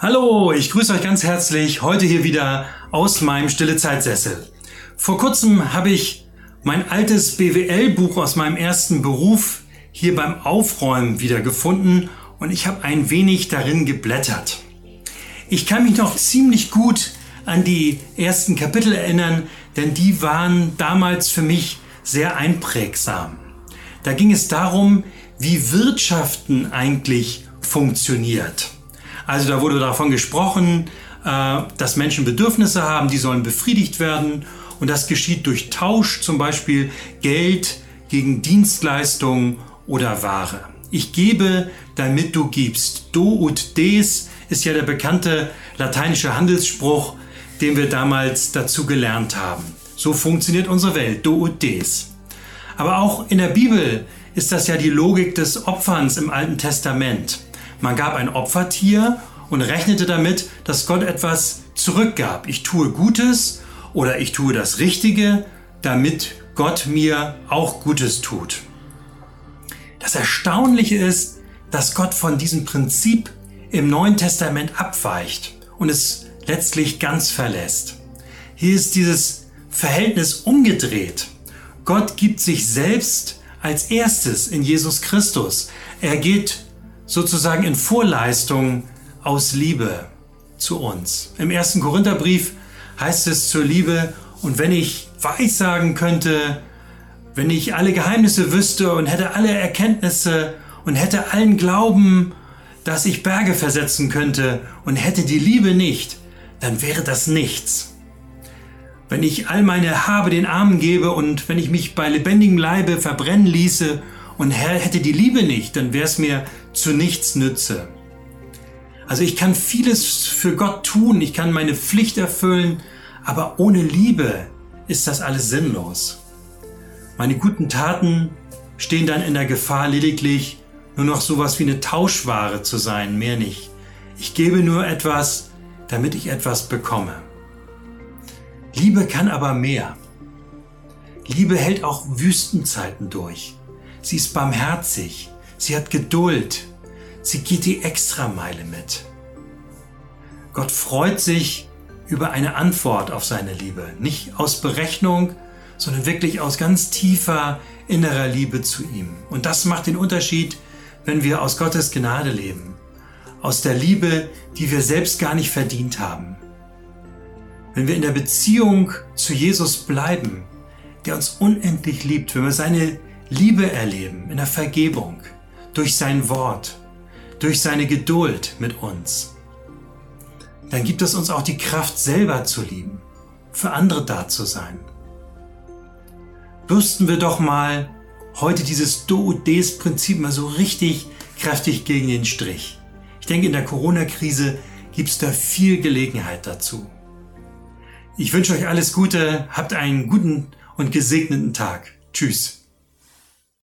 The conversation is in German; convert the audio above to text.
Hallo, ich grüße euch ganz herzlich heute hier wieder aus meinem Stille Zeitsessel. Vor kurzem habe ich mein altes BWL-Buch aus meinem ersten Beruf hier beim Aufräumen wieder gefunden und ich habe ein wenig darin geblättert. Ich kann mich noch ziemlich gut an die ersten Kapitel erinnern, denn die waren damals für mich sehr einprägsam. Da ging es darum, wie Wirtschaften eigentlich funktioniert. Also da wurde davon gesprochen, äh, dass Menschen Bedürfnisse haben, die sollen befriedigt werden. Und das geschieht durch Tausch, zum Beispiel Geld gegen Dienstleistungen oder Ware. Ich gebe, damit du gibst. Do ut des ist ja der bekannte lateinische Handelsspruch, den wir damals dazu gelernt haben. So funktioniert unsere Welt. Do ut des. Aber auch in der Bibel ist das ja die Logik des Opferns im Alten Testament. Man gab ein Opfertier und rechnete damit, dass Gott etwas zurückgab. Ich tue Gutes oder ich tue das Richtige, damit Gott mir auch Gutes tut. Das Erstaunliche ist, dass Gott von diesem Prinzip im Neuen Testament abweicht und es letztlich ganz verlässt. Hier ist dieses Verhältnis umgedreht. Gott gibt sich selbst als erstes in Jesus Christus. Er geht sozusagen in Vorleistung aus Liebe zu uns. Im ersten Korintherbrief heißt es zur Liebe, und wenn ich weissagen könnte, wenn ich alle Geheimnisse wüsste und hätte alle Erkenntnisse und hätte allen Glauben, dass ich Berge versetzen könnte und hätte die Liebe nicht, dann wäre das nichts. Wenn ich all meine Habe den Armen gebe und wenn ich mich bei lebendigem Leibe verbrennen ließe und Herr hätte die Liebe nicht, dann wäre es mir zu nichts nütze. Also ich kann vieles für Gott tun, ich kann meine Pflicht erfüllen, aber ohne Liebe ist das alles sinnlos. Meine guten Taten stehen dann in der Gefahr, lediglich nur noch sowas wie eine Tauschware zu sein, mehr nicht. Ich gebe nur etwas, damit ich etwas bekomme. Liebe kann aber mehr. Liebe hält auch Wüstenzeiten durch. Sie ist barmherzig. Sie hat Geduld. Sie geht die Extrameile mit. Gott freut sich über eine Antwort auf seine Liebe. Nicht aus Berechnung, sondern wirklich aus ganz tiefer innerer Liebe zu ihm. Und das macht den Unterschied, wenn wir aus Gottes Gnade leben. Aus der Liebe, die wir selbst gar nicht verdient haben. Wenn wir in der Beziehung zu Jesus bleiben, der uns unendlich liebt, wenn wir seine Liebe erleben, in der Vergebung, durch sein Wort, durch seine Geduld mit uns, dann gibt es uns auch die Kraft selber zu lieben, für andere da zu sein. Bürsten wir doch mal heute dieses Do-Des-Prinzip mal so richtig kräftig gegen den Strich. Ich denke, in der Corona-Krise gibt es da viel Gelegenheit dazu. Ich wünsche euch alles Gute, habt einen guten und gesegneten Tag. Tschüss.